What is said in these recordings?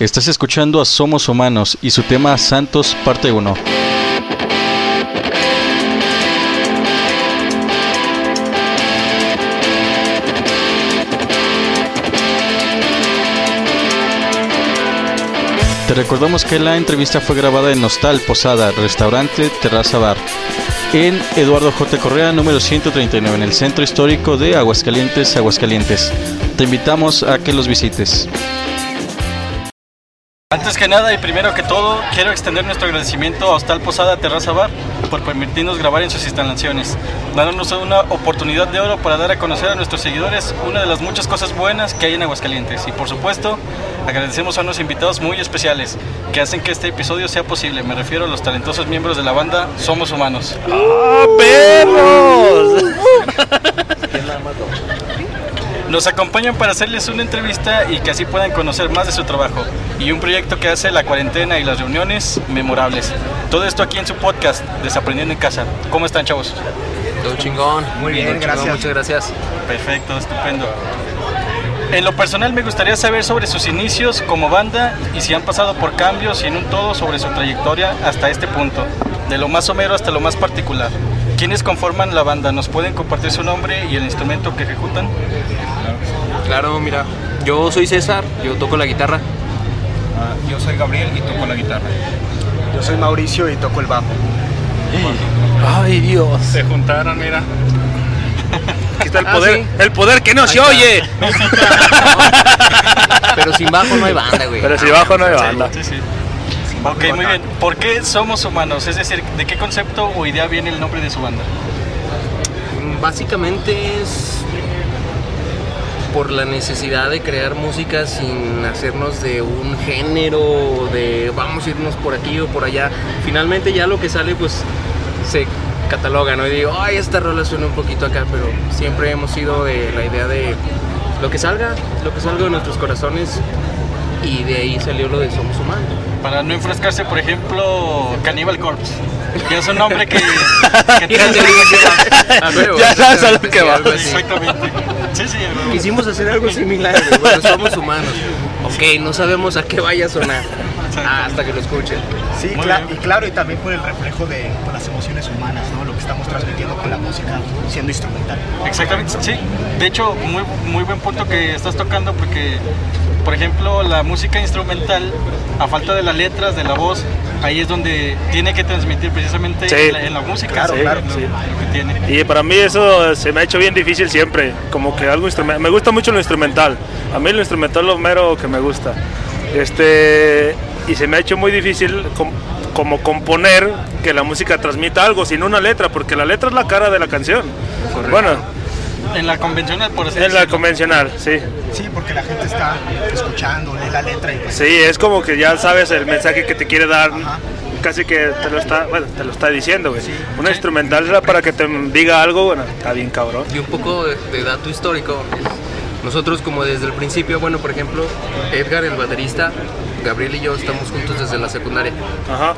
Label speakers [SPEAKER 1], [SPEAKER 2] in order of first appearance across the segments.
[SPEAKER 1] Estás escuchando a Somos Humanos y su tema Santos, parte 1. Te recordamos que la entrevista fue grabada en Nostal Posada, Restaurante Terraza Bar, en Eduardo J. Correa, número 139, en el Centro Histórico de Aguascalientes, Aguascalientes. Te invitamos a que los visites. Que nada y primero que todo, quiero extender nuestro agradecimiento a Hostal Posada Terraza Bar por permitirnos grabar en sus instalaciones, dándonos una oportunidad de oro para dar a conocer a nuestros seguidores una de las muchas cosas buenas que hay en Aguascalientes. Y por supuesto, agradecemos a unos invitados muy especiales que hacen que este episodio sea posible. Me refiero a los talentosos miembros de la banda Somos Humanos.
[SPEAKER 2] ¡Ah, perros!
[SPEAKER 1] Nos acompañan para hacerles una entrevista y que así puedan conocer más de su trabajo y un proyecto que hace la cuarentena y las reuniones memorables. Todo esto aquí en su podcast, Desaprendiendo en Casa. ¿Cómo están, chavos?
[SPEAKER 3] Todo chingón.
[SPEAKER 2] Muy bien,
[SPEAKER 3] chingón,
[SPEAKER 2] gracias.
[SPEAKER 3] Muchas gracias.
[SPEAKER 1] Perfecto, estupendo. En lo personal me gustaría saber sobre sus inicios como banda y si han pasado por cambios y en un todo sobre su trayectoria hasta este punto, de lo más somero hasta lo más particular. ¿Quiénes conforman la banda? ¿Nos pueden compartir su nombre y el instrumento que ejecutan?
[SPEAKER 3] Claro, mira. Yo soy César, yo toco la guitarra.
[SPEAKER 2] Ah, Yo soy Gabriel y toco la guitarra. Yo soy Mauricio y toco el bajo.
[SPEAKER 3] Ay, Dios.
[SPEAKER 2] Se juntaron, mira.
[SPEAKER 4] Aquí está el
[SPEAKER 3] Ah,
[SPEAKER 4] poder,
[SPEAKER 3] sí.
[SPEAKER 4] el poder que no se
[SPEAKER 3] está.
[SPEAKER 4] oye.
[SPEAKER 3] Pero sin bajo no hay banda, güey.
[SPEAKER 4] Pero si bajo no hay banda.
[SPEAKER 1] Sí, sí. Ok, muy bien. ¿Por qué somos humanos? Es decir, ¿de qué concepto o idea viene el nombre de su banda?
[SPEAKER 3] Básicamente es por la necesidad de crear música sin hacernos de un género, de vamos a irnos por aquí o por allá. Finalmente ya lo que sale pues se cataloga, ¿no? Y digo, ay, esta rola suena un poquito acá, pero siempre hemos sido de la idea de lo que salga, lo que salga de nuestros corazones y de ahí salió lo de Somos Humanos.
[SPEAKER 1] Para no enfrascarse, por ejemplo, Cannibal Corpse, que es un nombre que, que tiene
[SPEAKER 4] Ya sabes a lo que va.
[SPEAKER 1] Exactamente. Sí, sí.
[SPEAKER 3] Quisimos hacer algo similar, bueno, somos humanos. Ok, no sabemos a qué vaya a sonar Ah, hasta que lo escuchen.
[SPEAKER 2] Sí, cla- y claro, y también por el reflejo de por las emociones humanas, ¿no? Lo que estamos transmitiendo con la música, siendo instrumental.
[SPEAKER 1] Exactamente, sí. De hecho, muy, muy buen punto que estás tocando porque, por ejemplo, la música instrumental, a falta de las letras, de la voz, ahí es donde tiene que transmitir precisamente
[SPEAKER 4] Sí.
[SPEAKER 1] en, la, en la música.
[SPEAKER 2] Claro,
[SPEAKER 1] sí,
[SPEAKER 2] claro,
[SPEAKER 1] lo,
[SPEAKER 4] sí.
[SPEAKER 1] lo que tiene.
[SPEAKER 4] Y para mí eso se me ha hecho bien difícil siempre, como que algo instrumental. Me gusta mucho lo instrumental. A mí lo instrumental es lo mero que me gusta. Este y se me ha hecho muy difícil com- como componer que la música transmita algo sin una letra, porque la letra es la cara de la canción. Bueno,
[SPEAKER 1] En la convencional, por así
[SPEAKER 4] en la convencional, sí.
[SPEAKER 2] Sí, porque la gente está escuchando, lee la letra y pues
[SPEAKER 4] Sí, es como que ya sabes el mensaje que te quiere dar.
[SPEAKER 2] Ajá.
[SPEAKER 4] Casi que te lo está, bueno, te lo está diciendo, güey. Una
[SPEAKER 1] Sí.
[SPEAKER 4] instrumental era para que te diga algo, bueno, está bien cabrón.
[SPEAKER 3] Y un poco de, de dato histórico. Nosotros como desde el principio, bueno, por ejemplo, Edgar, el baterista, Gabriel y yo estamos juntos desde la secundaria.
[SPEAKER 4] Ajá.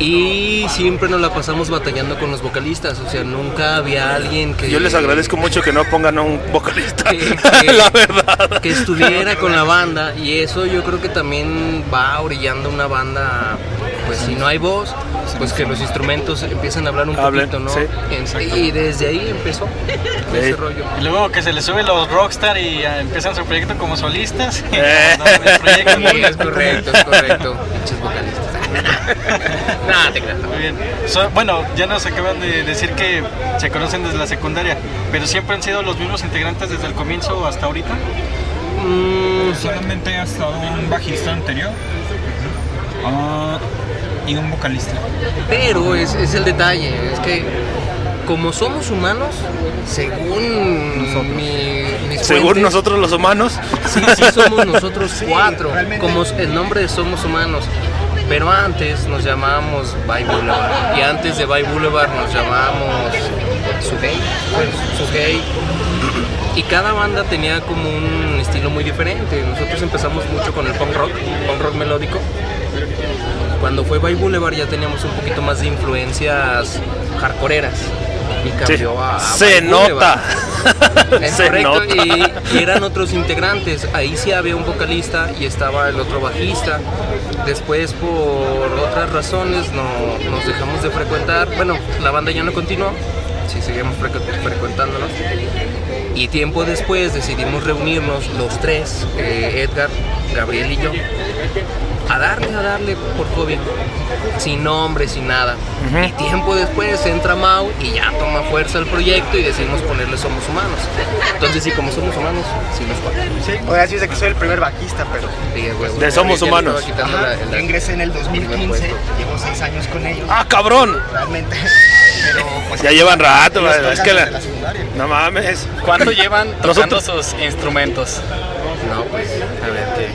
[SPEAKER 3] Y siempre nos la pasamos batallando con los vocalistas. O sea, nunca había alguien que...
[SPEAKER 4] Yo les agradezco mucho que no pongan a un vocalista,
[SPEAKER 3] que, que-
[SPEAKER 4] la verdad.
[SPEAKER 3] que estuviera con la banda y eso yo creo que también va orillando una banda pues si no hay voz pues que los instrumentos empiezan a hablar un
[SPEAKER 4] Hablen,
[SPEAKER 3] poquito no
[SPEAKER 4] sí.
[SPEAKER 3] Y desde ahí empezó ese rollo
[SPEAKER 1] Y luego que se les sube los rockstar y ah, empiezan su proyecto como solistas.
[SPEAKER 4] Eh.
[SPEAKER 1] abandonan el proyecto.
[SPEAKER 3] Sí, es correcto es correcto Pinches vocalistas nada te creas
[SPEAKER 1] Muy bien. So- bueno, ya nos acaban de decir que se conocen desde la secundaria, pero siempre han sido los mismos integrantes desde el comienzo hasta ahorita.
[SPEAKER 3] Mm,
[SPEAKER 5] Solamente ha estado un bajista anterior ah, y un vocalista.
[SPEAKER 3] pero es, es el detalle es que como somos humanos según mi, mis
[SPEAKER 4] Según
[SPEAKER 3] fuentes,
[SPEAKER 4] nosotros los humanos,
[SPEAKER 3] Sí, sí somos nosotros cuatro,
[SPEAKER 2] realmente.
[SPEAKER 3] como el nombre de Somos Humanos. Pero antes nos llamábamos By Boulevard. Y antes de By Boulevard nos llamábamos Sugei. Sugei. Y cada banda tenía como un estilo muy diferente. Nosotros empezamos mucho con el punk rock, punk rock melódico. Cuando fue By Boulevard ya teníamos un poquito más de influencias hardcoreeras. Y cambió a, a
[SPEAKER 4] Se nota.
[SPEAKER 3] Es
[SPEAKER 4] Se
[SPEAKER 3] correcto,
[SPEAKER 4] nota.
[SPEAKER 3] y, y eran otros integrantes. Ahí sí había un vocalista y estaba el otro bajista. Después, por otras razones, no, nos dejamos de frecuentar. Bueno, la banda ya no continuó, sí seguimos frecu- frecuentándonos. Y tiempo después decidimos reunirnos los tres, eh, Edgar, Gabriel y yo, a darle, a darle por hobby, sin nombre, sin nada. Y tiempo después entra Mau y ya toma fuerza el proyecto y decidimos ponerle Somos Humanos. Entonces, sí, como somos humanos, sí nos cuadra.
[SPEAKER 2] Sí, o sea, sí es de que soy el primer bajista, pero
[SPEAKER 3] Sí, es huevo.
[SPEAKER 4] De Somos Humanos.
[SPEAKER 3] la-
[SPEAKER 2] yo ingresé en el
[SPEAKER 3] primer
[SPEAKER 2] 2015,
[SPEAKER 3] puesto.
[SPEAKER 2] llevo seis años con ellos,
[SPEAKER 4] ¡Ah, cabrón!
[SPEAKER 2] realmente, pero pues
[SPEAKER 4] Ya llevan rato, es que la-
[SPEAKER 2] la secundaria.
[SPEAKER 4] No mames.
[SPEAKER 1] ¿Cuánto llevan tocando sus instrumentos?
[SPEAKER 3] No, pues, a ver, que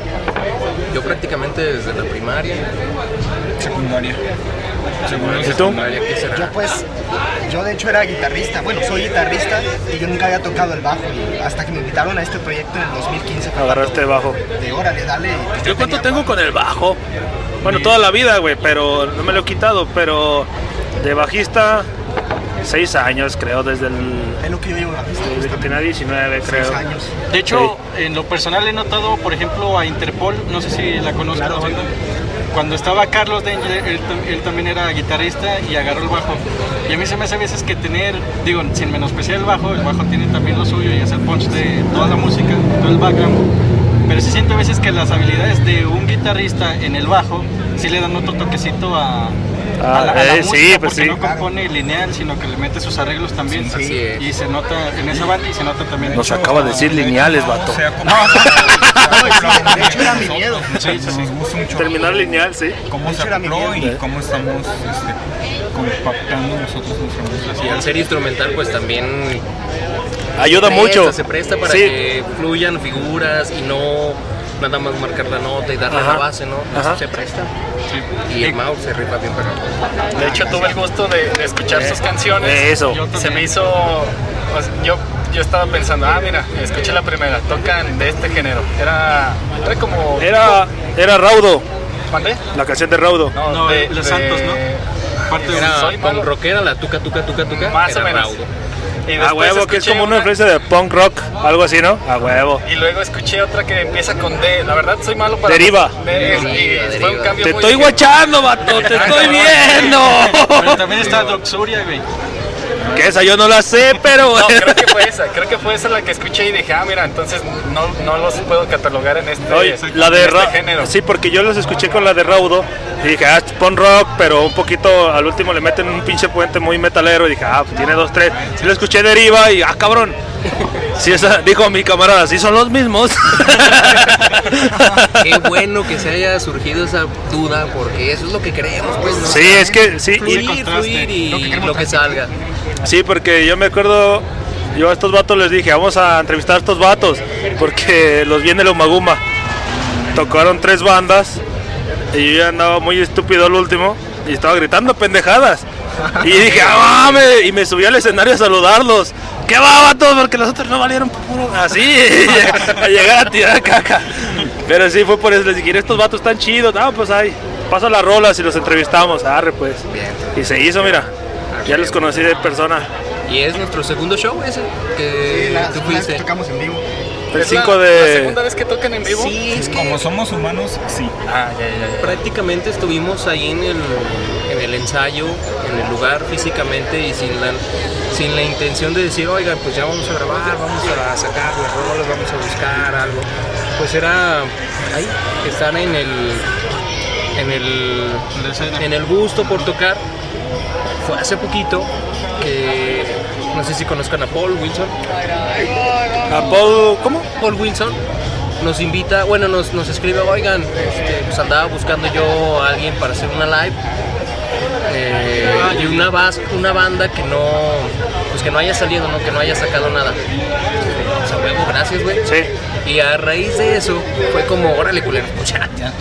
[SPEAKER 3] yo prácticamente desde la primaria,
[SPEAKER 5] Secundaria. Según
[SPEAKER 4] ¿Y tú?
[SPEAKER 3] secundaria, ¿qué será?
[SPEAKER 2] Yo pues, yo de hecho era guitarrista, bueno, soy guitarrista y yo nunca había tocado el bajo y hasta que me invitaron a este proyecto en el 2015 fue
[SPEAKER 4] Agarraste
[SPEAKER 2] cuando-
[SPEAKER 4] bajo.
[SPEAKER 2] de órale, dale. y pues
[SPEAKER 4] ¿Yo cuánto tengo
[SPEAKER 2] bajo.
[SPEAKER 4] con el bajo? Bueno, toda la vida, güey, pero no me lo he quitado, pero de bajista, seis años, creo, desde el...
[SPEAKER 2] Es lo que yo llevo
[SPEAKER 4] Desde que
[SPEAKER 2] justamente,
[SPEAKER 4] tenía 19,
[SPEAKER 2] seis
[SPEAKER 4] creo.
[SPEAKER 2] años.
[SPEAKER 1] De hecho, en lo personal he notado, por ejemplo, a Interpol, no sé si la conozco
[SPEAKER 2] Claro.
[SPEAKER 1] Cuando estaba Carlos Danger, él, él también era guitarrista y agarró el bajo. Y a mí se me hace a veces que tener, digo, sin menospreciar el bajo, el bajo tiene también lo suyo y es el punch de toda la música, todo el background. Pero se siente a veces que las habilidades de un guitarrista en el bajo sí le dan otro toquecito a,
[SPEAKER 4] Ah,
[SPEAKER 1] a la, a la
[SPEAKER 4] eh, sí,
[SPEAKER 1] música,
[SPEAKER 4] pues
[SPEAKER 1] porque
[SPEAKER 4] sí.
[SPEAKER 1] no compone lineal, sino que le mete sus arreglos también.
[SPEAKER 3] Sí, es.
[SPEAKER 1] Y se nota en esa banda y se nota también.
[SPEAKER 4] Nos acaba de decir lineales, vato.
[SPEAKER 5] O sea, como
[SPEAKER 2] De hecho era mi miedo.
[SPEAKER 1] Sí, sí, sí.
[SPEAKER 5] Nos gusta mucho
[SPEAKER 4] Terminar lineal, sí.
[SPEAKER 5] cómo se
[SPEAKER 2] hecho, miedo.
[SPEAKER 5] y cómo estamos este, compactando nosotros nuestra música.
[SPEAKER 3] Y al ser instrumental, pues también
[SPEAKER 4] Ayuda
[SPEAKER 3] presta,
[SPEAKER 4] mucho.
[SPEAKER 3] Se presta para
[SPEAKER 4] Sí.
[SPEAKER 3] que fluyan figuras y no nada más marcar la nota y darle
[SPEAKER 4] Ajá.
[SPEAKER 3] la base, ¿no?
[SPEAKER 4] Ajá.
[SPEAKER 3] Se presta. Y el mouse se rifa bien, pero
[SPEAKER 6] De hecho, tuve el gusto de, de escuchar sus canciones.
[SPEAKER 4] Eso.
[SPEAKER 1] Yo
[SPEAKER 6] Se me hizo. o sea, yo, yo estaba pensando, ah, mira, escuché la primera, tocan de este género. Era, era como.
[SPEAKER 4] Era, era Raudo,
[SPEAKER 6] ¿Mandé?
[SPEAKER 4] la canción de Raudo.
[SPEAKER 1] No, de- de Santos, ¿no? Parte de
[SPEAKER 3] era
[SPEAKER 6] soy
[SPEAKER 3] con rockera, la tuca, tuca, tuca, tuca.
[SPEAKER 6] Más
[SPEAKER 3] era
[SPEAKER 6] o menos.
[SPEAKER 3] raudo.
[SPEAKER 6] Y
[SPEAKER 4] A
[SPEAKER 6] después
[SPEAKER 4] huevo, que es como una influencia de punk rock, algo así, ¿no? A huevo.
[SPEAKER 6] Y luego escuché otra que empieza con D. La verdad, soy malo para.
[SPEAKER 4] Deriva.
[SPEAKER 6] De-
[SPEAKER 3] Deriva,
[SPEAKER 6] y fue un
[SPEAKER 3] deriva.
[SPEAKER 6] cambio
[SPEAKER 4] Te
[SPEAKER 6] muy
[SPEAKER 4] estoy guachando, vato, te estoy viendo.
[SPEAKER 1] Pero también está Doxuria, güey.
[SPEAKER 4] Que esa yo no la sé, pero...
[SPEAKER 6] No, creo que fue esa, creo que fue esa la que escuché y dije, ah, mira, entonces no, no los puedo catalogar en este,
[SPEAKER 4] Oye,
[SPEAKER 6] en
[SPEAKER 4] la de
[SPEAKER 6] este género.
[SPEAKER 4] Sí, porque yo los escuché con la de Raudo y dije, ah, es punk rock, pero un poquito al último le meten un pinche puente muy metalero y dije, ah, pues tiene dos, tres. Sí lo escuché deriva y, ah, cabrón. Sí, esa, dijo mi camarada, sí son los mismos.
[SPEAKER 3] Qué bueno que se haya surgido esa duda, porque eso es lo que queremos, pues. ¿no?
[SPEAKER 4] Sí, es que sí, y-
[SPEAKER 3] Fluir,
[SPEAKER 1] contraste.
[SPEAKER 3] fluir y
[SPEAKER 2] Lo que
[SPEAKER 3] lo que salga.
[SPEAKER 4] Sí, porque yo me acuerdo, yo a estos vatos les dije, vamos a entrevistar a estos vatos, porque los viene el Umaguma. Tocaron tres bandas y yo ya andaba muy estúpido al último y estaba gritando pendejadas. Y dije, ¡ah, mames! Y me subí al escenario a saludarlos. ¿Qué va, vatos? Porque los otros no valieron puro. Así, a llegar a tirar caca. Pero sí, fue por eso. Les dije, estos vatos están chidos. Ah, pues ahí, paso las rolas y los entrevistamos. Arre, pues.
[SPEAKER 3] Bien.
[SPEAKER 4] Y se hizo, mira. Ya los conocí de persona.
[SPEAKER 3] Y es nuestro segundo show ese que
[SPEAKER 2] Sí, la
[SPEAKER 3] tú
[SPEAKER 2] vez que
[SPEAKER 3] fuiste.
[SPEAKER 2] tocamos en vivo.
[SPEAKER 4] El
[SPEAKER 6] ¿Es la-
[SPEAKER 4] 5
[SPEAKER 6] ¿La
[SPEAKER 4] de.
[SPEAKER 6] segunda vez que tocan en vivo?
[SPEAKER 3] Sí, es que
[SPEAKER 5] Como somos humanos, sí.
[SPEAKER 6] Ah, ya, ya, ya.
[SPEAKER 3] prácticamente estuvimos ahí en el, en el ensayo, en el lugar físicamente y sin la, sin la intención de decir, oigan, pues ya vamos a grabar, vamos a sacar las rolas, vamos a buscar algo. Pues era ahí, estar en el, en el,
[SPEAKER 1] La
[SPEAKER 3] en el gusto por tocar. Fue hace poquito que no sé si conozcan a Paul Wilson.
[SPEAKER 4] A Paul- ¿Cómo?
[SPEAKER 3] Paul Wilson nos invita, bueno, nos, nos escribe, oigan, este, pues andaba buscando yo a alguien para hacer una live eh, y una, bas- una banda que no, pues que no haya salido, ¿no? que no haya sacado nada. Pues a huevo, gracias, güey.
[SPEAKER 4] Sí.
[SPEAKER 3] Y a raíz de eso fue como, órale, culero, pues ya, ya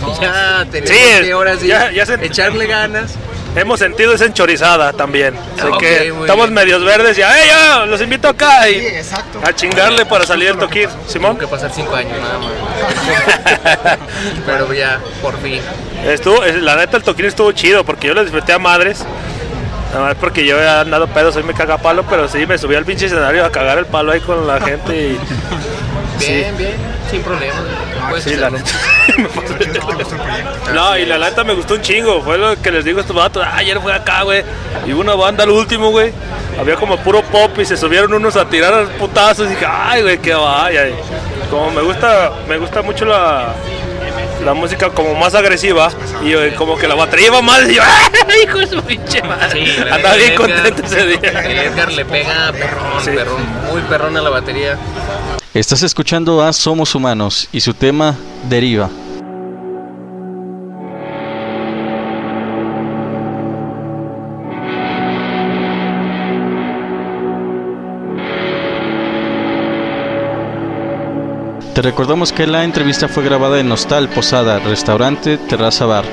[SPEAKER 3] tenemos
[SPEAKER 4] Sí,
[SPEAKER 3] que ahora sí
[SPEAKER 4] ya- ya se-
[SPEAKER 3] echarle ganas.
[SPEAKER 4] Hemos sentido esa enchorizada también. Así que estamos
[SPEAKER 3] bien.
[SPEAKER 4] medios verdes y ¡ay, ya! Los invito acá
[SPEAKER 2] Sí,
[SPEAKER 4] y
[SPEAKER 2] exacto.
[SPEAKER 4] a chingarle para salir el toquín. Simón.
[SPEAKER 3] Tuvo que pasar cinco años nada más. Pero ya, por fin.
[SPEAKER 4] Estuvo, es- la neta el toquín estuvo chido porque yo lo disfruté a madres. Nada más porque yo he andado pedo, soy me caga palo, pero sí me subí al pinche escenario a cagar el palo ahí con la gente y.
[SPEAKER 3] Bien, bien, sin problema. Puedes
[SPEAKER 4] Sí, la neta. No, y la neta me gustó un chingo. Fue lo que les digo a estos vatos. Ah, ayer fue acá, güey. Y hubo una banda al último, güey. Había como puro pop y se subieron unos a tirar a los putazos. Y dije, ay, güey, qué vaya. Y Como me gusta, me gusta mucho la, la música como más agresiva. Y eh, como que la batería iba mal. Y yo, ¡ay, hijo de su pinche madre!
[SPEAKER 3] Sí,
[SPEAKER 4] Andaba bien
[SPEAKER 3] el
[SPEAKER 4] contento
[SPEAKER 3] Edgar-
[SPEAKER 4] ese día.
[SPEAKER 3] El Edgar le pega perrón,
[SPEAKER 4] Sí.
[SPEAKER 3] perrón, muy perrón a la batería.
[SPEAKER 1] Estás escuchando a Somos Humanos y su tema Deriva. Te recordamos que la entrevista fue grabada en Hostal Posada, Restaurante Terraza Bar,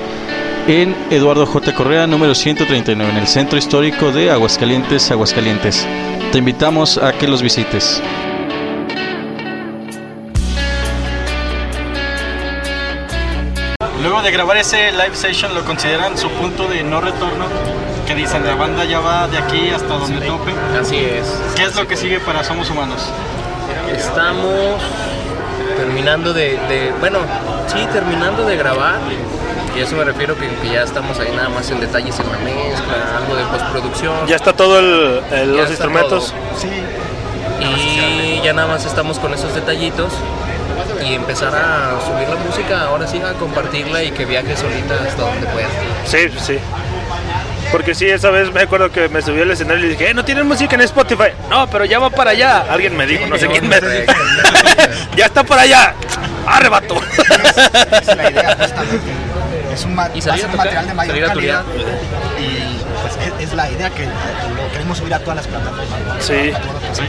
[SPEAKER 1] en Eduardo J. Correa, número 139, en el centro histórico de Aguascalientes, Aguascalientes. Te invitamos a que los visites. De grabar ese live session, ¿lo consideran su punto de no retorno? Que dicen, la banda ya va de aquí hasta donde tope.
[SPEAKER 3] Así es.
[SPEAKER 1] ¿Qué es lo que sigue para Somos Humanos?
[SPEAKER 3] Estamos terminando de, de- bueno, sí, terminando de grabar. Y a eso me refiero que, que ya estamos ahí nada más en detalles en la mezcla, algo de postproducción.
[SPEAKER 4] Ya está todo el, los instrumentos.
[SPEAKER 2] Sí,
[SPEAKER 3] Y ya nada más estamos con esos detallitos y empezar a subir la música, ahora sí a compartirla y que viaje solita hasta donde pueda.
[SPEAKER 4] Sí, sí. Porque sí, esa vez me acuerdo que me subí al escenario y dije, "Eh, ¿no tienen música en Spotify? No, pero ya va para allá. Alguien me dijo, no sé quién me dijo. ya está por allá. Arrebato.
[SPEAKER 2] es la idea justamente. Es un, ma-
[SPEAKER 3] Y
[SPEAKER 2] va a
[SPEAKER 3] salir
[SPEAKER 2] ser
[SPEAKER 3] a
[SPEAKER 2] un material de mayor calidad. Es, la idea que lo queremos subir a todas las plataformas. ¿no?
[SPEAKER 4] Sí,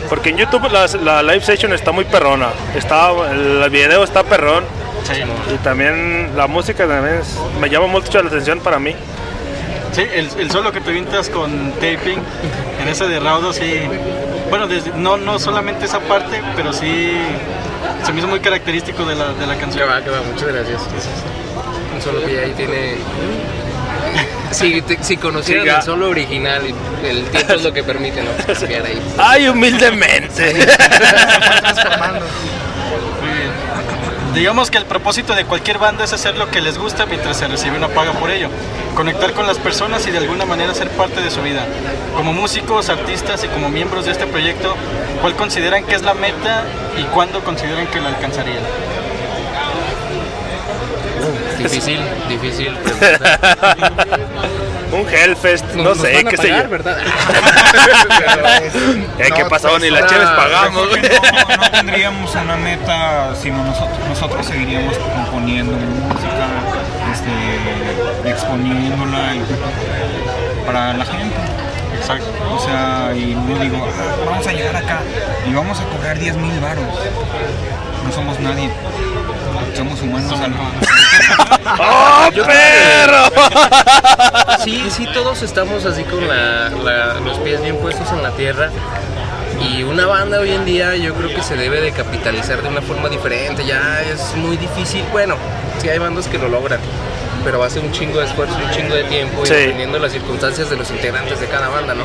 [SPEAKER 4] porque en YouTube la, la live session está muy perrona. Está, el video está perrón.
[SPEAKER 1] Sí,
[SPEAKER 4] Y también la música también es- me llama mucho la atención para mí.
[SPEAKER 1] sí el, el solo que te vintas con taping, en ese de Raudo, sí. Bueno, desde- no, no solamente esa parte, pero sí se me hizo muy característico de la, de la
[SPEAKER 3] Que
[SPEAKER 1] canción.
[SPEAKER 3] va, que va, muchas gracias. Un solo que ahí tiene. Si, te- si conocieran
[SPEAKER 4] Siga.
[SPEAKER 3] el solo original, el tiempo es lo que permite, ¿no? Pues, cambiar ahí.
[SPEAKER 4] ¡Ay, humildemente!
[SPEAKER 2] transformando.
[SPEAKER 1] Muy bien. Digamos que el propósito de cualquier banda es hacer lo que les gusta mientras se recibe una paga por ello. Conectar con las personas y de alguna manera ser parte de su vida. Como músicos, artistas y como miembros de este proyecto, ¿cuál consideran que es la meta y cuándo consideran que la alcanzarían?
[SPEAKER 3] Difícil, difícil. pregunta.
[SPEAKER 4] Un Hellfest, no
[SPEAKER 3] nos
[SPEAKER 4] sé,
[SPEAKER 3] van a
[SPEAKER 4] qué sé yo.
[SPEAKER 3] ¿verdad?
[SPEAKER 4] Eh, ¿Qué
[SPEAKER 2] No,
[SPEAKER 4] pasó?
[SPEAKER 2] pues,
[SPEAKER 4] Ni las
[SPEAKER 3] ah,
[SPEAKER 4] cheves
[SPEAKER 3] yo
[SPEAKER 4] pagamos.
[SPEAKER 5] No, no tendríamos una meta, sino nosotros, nosotros seguiríamos componiendo música, este, exponiéndola y- para la gente.
[SPEAKER 1] Exacto.
[SPEAKER 5] O sea, y no digo, "Ah, vamos a llegar acá y vamos a cobrar 10 mil varos. No somos nadie. Somos humanos. al-
[SPEAKER 4] ¡Oh, perro!
[SPEAKER 3] Sí, sí, todos estamos así con la- la- los pies bien puestos en la tierra. Y una banda hoy en día yo creo que se debe de capitalizar de una forma diferente. Ya es muy difícil. Bueno, sí hay bandas que lo logran. Pero va a ser un chingo de esfuerzo, un chingo de tiempo, y
[SPEAKER 4] Sí.
[SPEAKER 3] dependiendo de las circunstancias de los integrantes de cada banda, ¿no?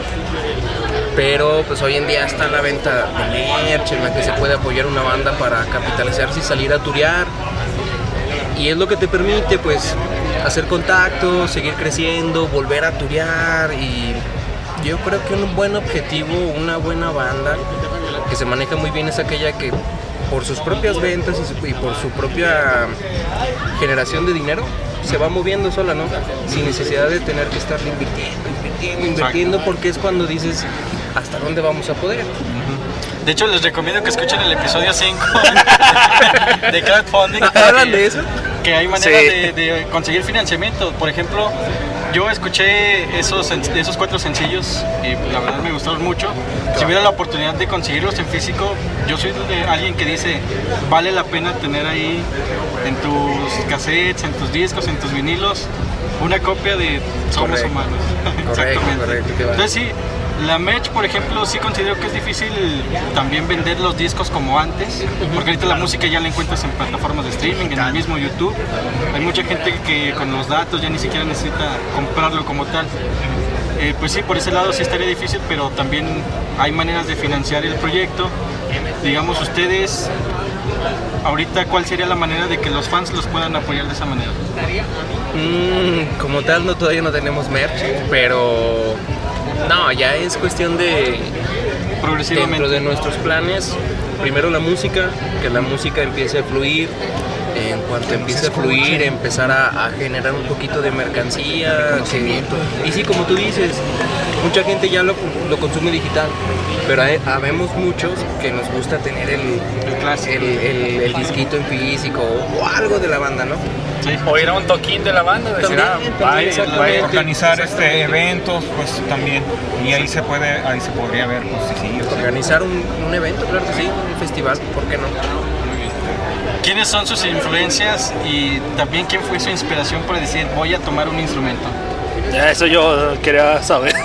[SPEAKER 3] Pero pues hoy en día está la venta de merch en la que se puede apoyar una banda para capitalizarse y salir a turear. Y es lo que te permite pues hacer contactos, seguir creciendo, volver a turear y yo creo que un buen objetivo, una buena banda que se maneja muy bien es aquella que por sus propias ventas y, su- y por su propia generación de dinero se va moviendo sola, ¿no? Sin necesidad de tener que estar invirtiendo, invirtiendo, invirtiendo, porque es cuando dices hasta dónde vamos a poder.
[SPEAKER 1] De hecho, les recomiendo que escuchen el episodio 5 de crowdfunding.
[SPEAKER 3] ¿Hablan de eso?
[SPEAKER 1] Que hay maneras
[SPEAKER 4] Sí.
[SPEAKER 1] de, de conseguir financiamiento. Por ejemplo, yo escuché esos, esos cuatro sencillos y pues, la verdad me gustaron mucho. Si hubiera la oportunidad de conseguirlos en físico, yo soy de alguien que dice, vale la pena tener ahí en tus cassettes, en tus discos, en tus vinilos, una copia de Somos
[SPEAKER 3] Correcto.
[SPEAKER 1] Humanos.
[SPEAKER 3] Correcto, correcto, qué va.
[SPEAKER 1] Entonces sí, La merch, por ejemplo, sí considero que es difícil también vender los discos como antes, porque ahorita la música ya la encuentras en plataformas de streaming, en el mismo YouTube. Hay mucha gente que con los datos ya ni siquiera necesita comprarlo como tal. Eh, pues sí, por ese lado sí estaría difícil, pero también hay maneras de financiar el proyecto. Digamos, ustedes, ahorita, ¿cuál sería la manera de que los fans los puedan apoyar de esa manera?
[SPEAKER 3] Mm, como tal, no todavía no tenemos merch, pero no, ya es cuestión de
[SPEAKER 1] Progresivamente.
[SPEAKER 3] dentro de nuestros planes. Primero la música, que la música empiece a fluir. En cuanto empiece a fluir, empezar a, a generar un poquito de mercancía. que- y sí, como tú dices, mucha gente ya lo, lo consume digital, pero hay- habemos muchos que nos gusta tener el, el, el- el disquito en físico o algo de la banda, ¿no?
[SPEAKER 1] Sí.
[SPEAKER 6] O ir a un toquín de la banda, decir,
[SPEAKER 3] También,
[SPEAKER 6] ah,
[SPEAKER 3] también,
[SPEAKER 6] vaya,
[SPEAKER 3] exactamente.
[SPEAKER 6] vaya.
[SPEAKER 5] organizar este eventos pues también y ahí se puede ahí se podría ver pues sí,
[SPEAKER 3] Organizar un, un evento, claro que sí, un festival, ¿por qué no?
[SPEAKER 1] ¿Quiénes son sus influencias y también quién fue su inspiración para decir voy a tomar un instrumento?
[SPEAKER 4] Eso yo quería saber.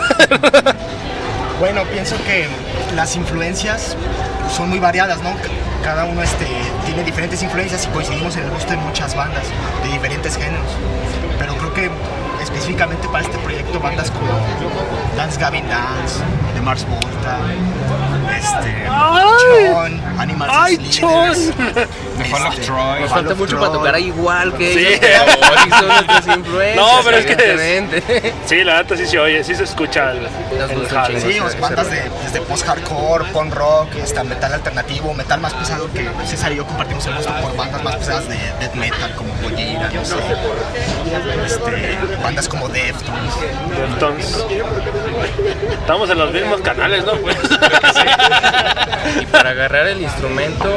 [SPEAKER 2] Bueno, pienso que las influencias son muy variadas, ¿no? Cada uno este, tiene diferentes influencias y coincidimos en el gusto de muchas bandas de diferentes géneros. Pero creo que específicamente para este proyecto bandas como Dance Gavin Dance, The Mars Volta, este, Chon, Animals
[SPEAKER 4] ¡Ay, Chon!
[SPEAKER 5] The Fall of
[SPEAKER 2] este,
[SPEAKER 5] Troy.
[SPEAKER 3] Nos falta mucho para tocar igual que
[SPEAKER 4] Sí.
[SPEAKER 3] ellos, pero sí son nuestras influencias.
[SPEAKER 4] No, pero es que. Sí, la neta sí se oye, sí se escucha el.
[SPEAKER 2] Sí, o sea, bandas de, desde post-hardcore, punk rock, hasta metal alternativo, metal más pesado que César y yo compartimos el gusto por bandas más pesadas de death metal como Gojira, no sé. Este, bandas como Deftones.
[SPEAKER 4] Entonces, estamos en los mismos canales, ¿no? Pues,
[SPEAKER 3] Y para agarrar el instrumento,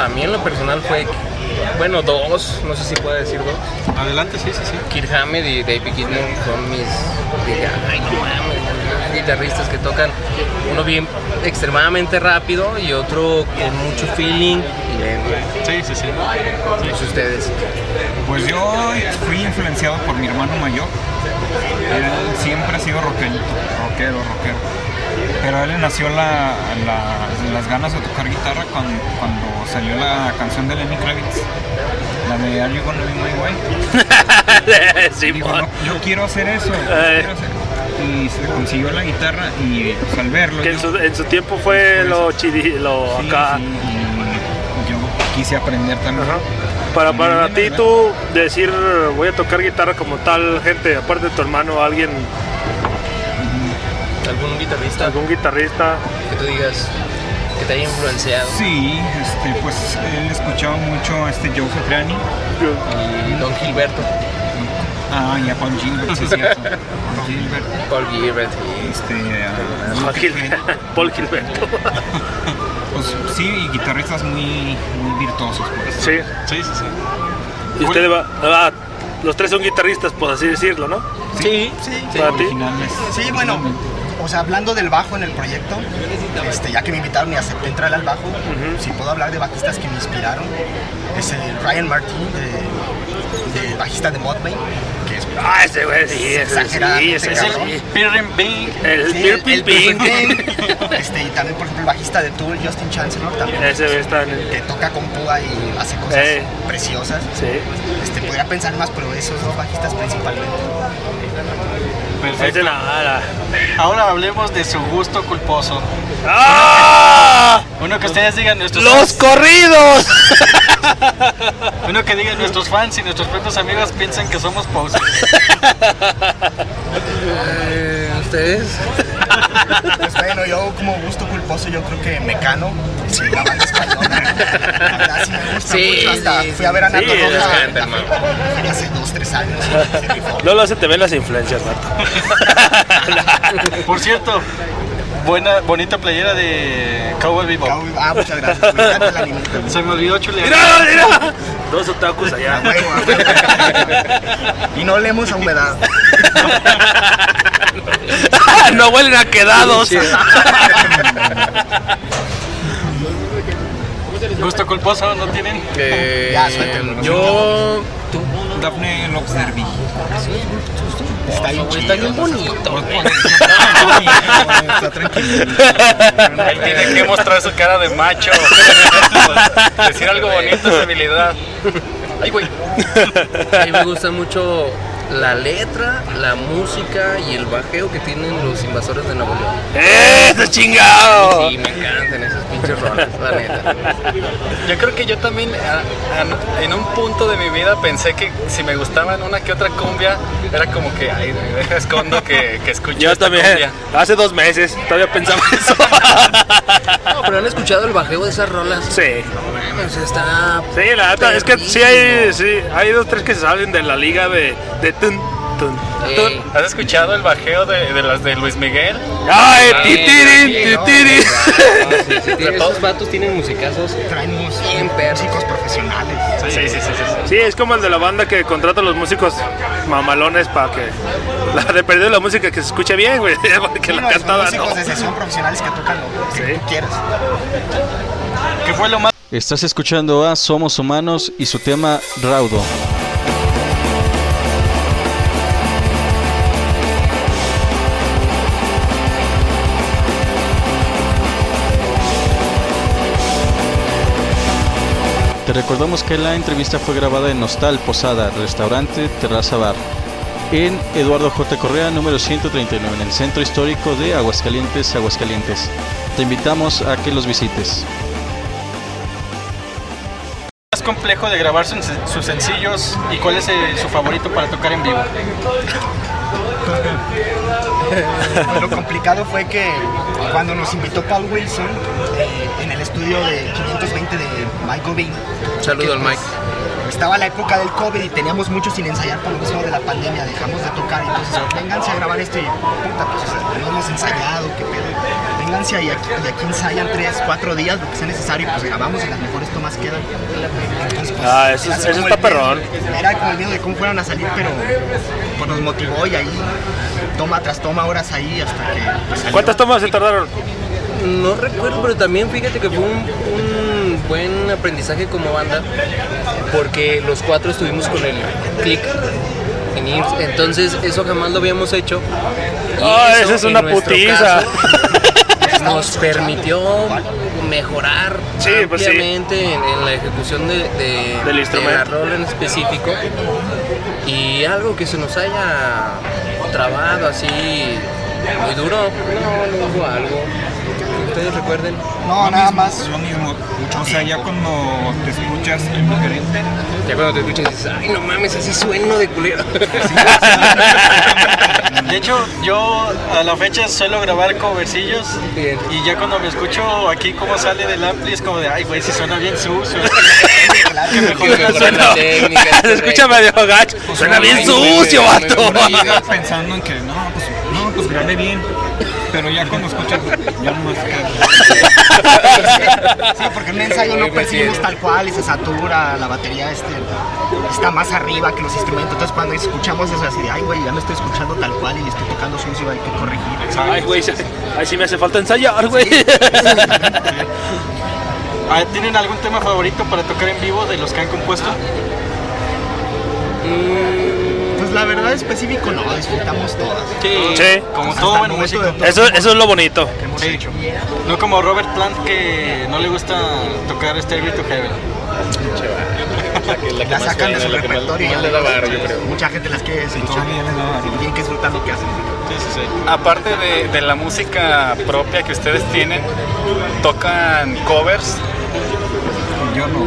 [SPEAKER 3] a mí en lo personal fue, bueno, dos, no sé si puedo decir dos.
[SPEAKER 1] Adelante, sí, sí, sí.
[SPEAKER 3] Kirk Hammett y David Gilmour son mis, dije, ay, no mames, guitarristas que tocan uno bien extremadamente rápido y otro con mucho feeling. Y.
[SPEAKER 1] Sí, sí, sí.
[SPEAKER 3] Pues ustedes.
[SPEAKER 5] Pues yo fui influenciado por mi hermano mayor. Él siempre ha sido rockerito, rockero, rockero. Pero a él le nació la, la- las ganas de tocar guitarra cuando, cuando salió la canción de Lenny Kravitz. La de Are You Gonna Be My Way.
[SPEAKER 4] sí,
[SPEAKER 5] Dijo,
[SPEAKER 4] mon.
[SPEAKER 5] "No, yo quiero hacer eso. yo quiero hacer". Y se consiguió la guitarra y pues, al verlo.
[SPEAKER 4] que en
[SPEAKER 5] yo-
[SPEAKER 4] su, en su tiempo fue lo chidi, lo
[SPEAKER 5] sí,
[SPEAKER 4] acá.
[SPEAKER 5] sí, y yo quise aprender también.
[SPEAKER 4] Ajá. Para, para ti, tú decir voy a tocar guitarra como tal, gente, aparte de tu hermano, alguien,
[SPEAKER 3] ¿Algún guitarrista
[SPEAKER 4] algún guitarrista,
[SPEAKER 3] que tú digas que te haya influenciado?
[SPEAKER 5] Sí, este, pues él escuchaba mucho a este Joe Satriani.
[SPEAKER 3] Y Don Gilberto,
[SPEAKER 5] Ah, y a Paul Gilbert, sí, es cierto. Paul Gilbert.
[SPEAKER 3] Paul Gilbert.
[SPEAKER 5] Este,
[SPEAKER 4] Paul Gilberto. Paul Gilberto.
[SPEAKER 5] pues sí, y guitarristas muy, muy virtuosos. Pues.
[SPEAKER 4] Sí.
[SPEAKER 1] Sí, sí, sí.
[SPEAKER 4] Y ustedes va, los tres son guitarristas, por así decirlo, ¿no?
[SPEAKER 3] Sí,
[SPEAKER 2] Sí,
[SPEAKER 4] Para ti.
[SPEAKER 5] Originales.
[SPEAKER 2] Sí, bueno, o sea, hablando del bajo en el proyecto, este, ya que me invitaron y acepté entrar al bajo, si puedo hablar de bajistas que me inspiraron, es el Ryan Martin, de, de bajista de Mudvayne, que es
[SPEAKER 4] Ah, ese güey, sí, ese ese
[SPEAKER 1] Es el
[SPEAKER 2] cabrón.
[SPEAKER 4] sí.
[SPEAKER 1] Peter Bing.
[SPEAKER 4] El
[SPEAKER 2] Sí,
[SPEAKER 4] Beer
[SPEAKER 2] el-.
[SPEAKER 4] Pin.
[SPEAKER 2] Este, y también, por ejemplo, el bajista de Tool, Justin Chancellor, también,
[SPEAKER 4] Ese güey está en el.
[SPEAKER 2] que toca con púa y hace cosas
[SPEAKER 4] Eh.
[SPEAKER 2] preciosas.
[SPEAKER 4] Sí.
[SPEAKER 2] Este, podría pensar más, pero esos dos bajistas principalmente.
[SPEAKER 1] Perfecto.
[SPEAKER 4] Nada.
[SPEAKER 1] Ahora hablemos de su gusto culposo.
[SPEAKER 4] ¡Ah!
[SPEAKER 1] Uno que ustedes digan nuestros
[SPEAKER 4] ¡Los
[SPEAKER 1] fans,
[SPEAKER 4] corridos!
[SPEAKER 1] uno que digan nuestros fans y nuestros propios amigos piensan que somos posers.
[SPEAKER 3] Eh, ¿Ustedes?
[SPEAKER 2] Pues bueno, yo como gusto culposo, yo creo que Mecano, sí, la banda verdad sí me gusta
[SPEAKER 3] Sí,
[SPEAKER 2] mucho, hasta
[SPEAKER 3] sí,
[SPEAKER 2] fui a ver a Nato Roja hace dos, tres años, rifó.
[SPEAKER 4] Lolo, se te ven las influencias, vato.
[SPEAKER 1] Por cierto, buena, bonita playera de Cowboy Bebop.
[SPEAKER 2] Ah, muchas gracias, me encanta el anime.
[SPEAKER 1] Se me olvidó chulear.
[SPEAKER 4] ¡Mira, mira! Dos otakus allá.
[SPEAKER 2] A huevo, a huevo. Y no leemos a humedad.
[SPEAKER 4] no huelen a quedados.
[SPEAKER 1] Gusto culposo no tienen.
[SPEAKER 3] Eh,
[SPEAKER 2] Ya, suéltalo.
[SPEAKER 3] yo. ¿Tú?
[SPEAKER 5] Daphne Love Derby.
[SPEAKER 2] Está bien
[SPEAKER 3] Güey, Está
[SPEAKER 2] chido.
[SPEAKER 3] bien bonito.
[SPEAKER 2] Está tranquilo.
[SPEAKER 6] Él tiene que mostrar su cara de macho. Decir algo bonito es habilidad. Ay, güey.
[SPEAKER 3] A mí me gusta mucho la letra, la música y el bajeo que tienen los invasores de Nuevo León.
[SPEAKER 4] ¡Eh, ¡Eso chingado!
[SPEAKER 3] Sí, me encantan esas pinches rolas, la neta.
[SPEAKER 6] Yo creo que yo también a- a- en un punto de mi vida pensé que si me gustaban una que otra cumbia, era como que, ay, deja escondo que, que escucho
[SPEAKER 4] Yo
[SPEAKER 6] esta
[SPEAKER 4] también,
[SPEAKER 6] cumbia.
[SPEAKER 4] hace dos meses, todavía pensaba eso.
[SPEAKER 3] No, pero han escuchado el bajeo de esas rolas.
[SPEAKER 4] sí,
[SPEAKER 3] O sea, está.
[SPEAKER 4] sí, la neta, es que sí hay, sí, hay dos, tres que se salen de la liga de, de tun, tun, tun.
[SPEAKER 6] ¿Has escuchado el bajeo de, de las de Luis Miguel?
[SPEAKER 4] ¡Ay,
[SPEAKER 3] Ah,
[SPEAKER 4] titirin, titirin!
[SPEAKER 3] Esos vatos tienen musicazos.
[SPEAKER 2] Traen músicos profesionales.
[SPEAKER 6] Sí, sí, sí, sí. sí.
[SPEAKER 4] Sí, es como el de la banda que contrata a los músicos mamalones para que la de perder la música que se escuche bien, güey, porque
[SPEAKER 2] Sí,
[SPEAKER 4] la
[SPEAKER 2] no,
[SPEAKER 4] cantada
[SPEAKER 2] músicos
[SPEAKER 4] no.
[SPEAKER 2] de sesión profesionales que tocan lo que
[SPEAKER 4] Sí.
[SPEAKER 2] tú quieras.
[SPEAKER 1] ¿Qué fue lo más? Estás escuchando a Somos Humanos y su tema Raudo. Recordamos que la entrevista fue grabada en Hostal Posada, Restaurante Terraza Bar, en Eduardo J. Correa, número 139, en el centro histórico de Aguascalientes, Aguascalientes. Te invitamos a que los visites. más complejo de grabar sus, sus sencillos y cuál es eh, su favorito para tocar en vivo?
[SPEAKER 2] Pues lo complicado fue que cuando nos invitó Paul Wilson eh, en el estudio de 520 de Michael Bean.
[SPEAKER 3] Saludo
[SPEAKER 2] que,
[SPEAKER 3] al Mike.
[SPEAKER 2] Estaba la época del COVID y teníamos mucho sin ensayar por lo mismo de la pandemia, dejamos de tocar y entonces vénganse a grabar esto y puta, pues o sea, no hemos ensayado, qué pedo. Vénganse y aquí, y aquí ensayan tres, cuatro días, lo que sea necesario, pues grabamos y las mejores tomas quedan. Entonces, pues,
[SPEAKER 4] Ah, eso-
[SPEAKER 2] así
[SPEAKER 4] eso está perrón.
[SPEAKER 2] Era como el miedo de cómo fueran a salir, pero pues nos motivó y ahí toma tras toma horas ahí hasta que pues, salió.
[SPEAKER 4] ¿Cuántas tomas se tardaron?
[SPEAKER 3] No recuerdo, pero también fíjate que fue un, un buen aprendizaje como banda, porque los cuatro estuvimos con el click en IMSS, entonces eso jamás lo habíamos hecho.
[SPEAKER 4] Ah, esa es una putiza.
[SPEAKER 3] caso, nos permitió mejorar
[SPEAKER 4] Sí, pues sí.
[SPEAKER 3] en, en la ejecución de, de,
[SPEAKER 4] Del
[SPEAKER 3] de
[SPEAKER 4] instrumento.
[SPEAKER 3] la rola en específico y algo que se nos haya trabado así muy duro, no, no hubo algo. Ustedes recuerden.
[SPEAKER 2] No,
[SPEAKER 5] Lo
[SPEAKER 2] nada
[SPEAKER 5] mismo,
[SPEAKER 2] más.
[SPEAKER 5] Lo mismo. O sea, ya cuando te escuchas en diferente,
[SPEAKER 3] Ya cuando te escuchas dices, ay no mames, así sueno de culero.
[SPEAKER 1] De hecho, yo a la fecha suelo grabar covercillos
[SPEAKER 3] Bien.
[SPEAKER 1] y ya cuando me escucho aquí cómo sale del ampli es como de, ay güey, si suena bien sucio.
[SPEAKER 2] Claro,
[SPEAKER 1] Que mejor
[SPEAKER 3] Que mejorar la técnica, es
[SPEAKER 4] Se
[SPEAKER 3] correcto.
[SPEAKER 4] escucha medio gacho. Suena bien sucio, vato.
[SPEAKER 5] pensando en que no, pues, no, pues grabé bien. Pero ya cuando escuchas,
[SPEAKER 2] Sí, porque en un ensayo no percibimos tal cual y se satura, la batería este, está más arriba que los instrumentos. Entonces cuando escuchamos eso así de, ay güey, ya me estoy escuchando tal cual y estoy tocando sucio, hay que corregir.
[SPEAKER 4] Ay, güey, ay, sí me hace falta ensayar, güey.
[SPEAKER 1] ¿Tienen algún tema favorito para tocar en vivo de los que han compuesto?
[SPEAKER 2] Pues la verdad específico no, disfrutamos todas.
[SPEAKER 4] Sí,
[SPEAKER 1] Como todo buen músico.
[SPEAKER 4] eso, eso es lo bonito.
[SPEAKER 2] que hemos
[SPEAKER 1] Sí.
[SPEAKER 2] hecho.
[SPEAKER 1] No como Robert Plant que no le gusta tocar Stairway to Heaven.
[SPEAKER 2] La sacan de su repertorio
[SPEAKER 3] yo creo.
[SPEAKER 2] mucha gente las quiere escuchar.
[SPEAKER 5] todavía
[SPEAKER 2] tienen que disfrutar lo que hacen.
[SPEAKER 1] Sí, sí, sí.
[SPEAKER 6] Aparte de, de la música propia que ustedes tienen, tocan covers.
[SPEAKER 5] yo no.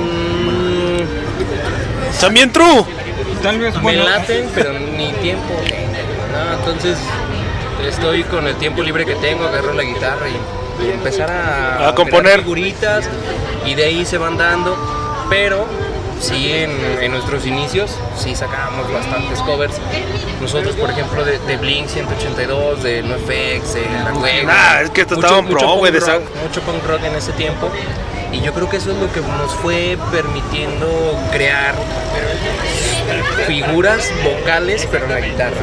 [SPEAKER 4] También true.
[SPEAKER 5] Tal vez,
[SPEAKER 3] Me
[SPEAKER 5] bueno,
[SPEAKER 3] laten, pero ni tiempo. No, entonces estoy con el tiempo libre que tengo, agarro la guitarra y, y empezar a,
[SPEAKER 4] A componer.
[SPEAKER 3] figuritas y de ahí se van dando. Pero sí, en, en nuestros inicios sí sacábamos bastantes covers. Nosotros, por ejemplo, de, de Blink 182, de NoFX, de La Cueva.
[SPEAKER 4] Ah, es que esto estaba en pro,
[SPEAKER 3] punk
[SPEAKER 4] güey, de
[SPEAKER 3] rock, mucho punk rock en ese tiempo. Y yo creo que eso es lo que nos fue permitiendo crear figuras vocales, pero en la guitarra.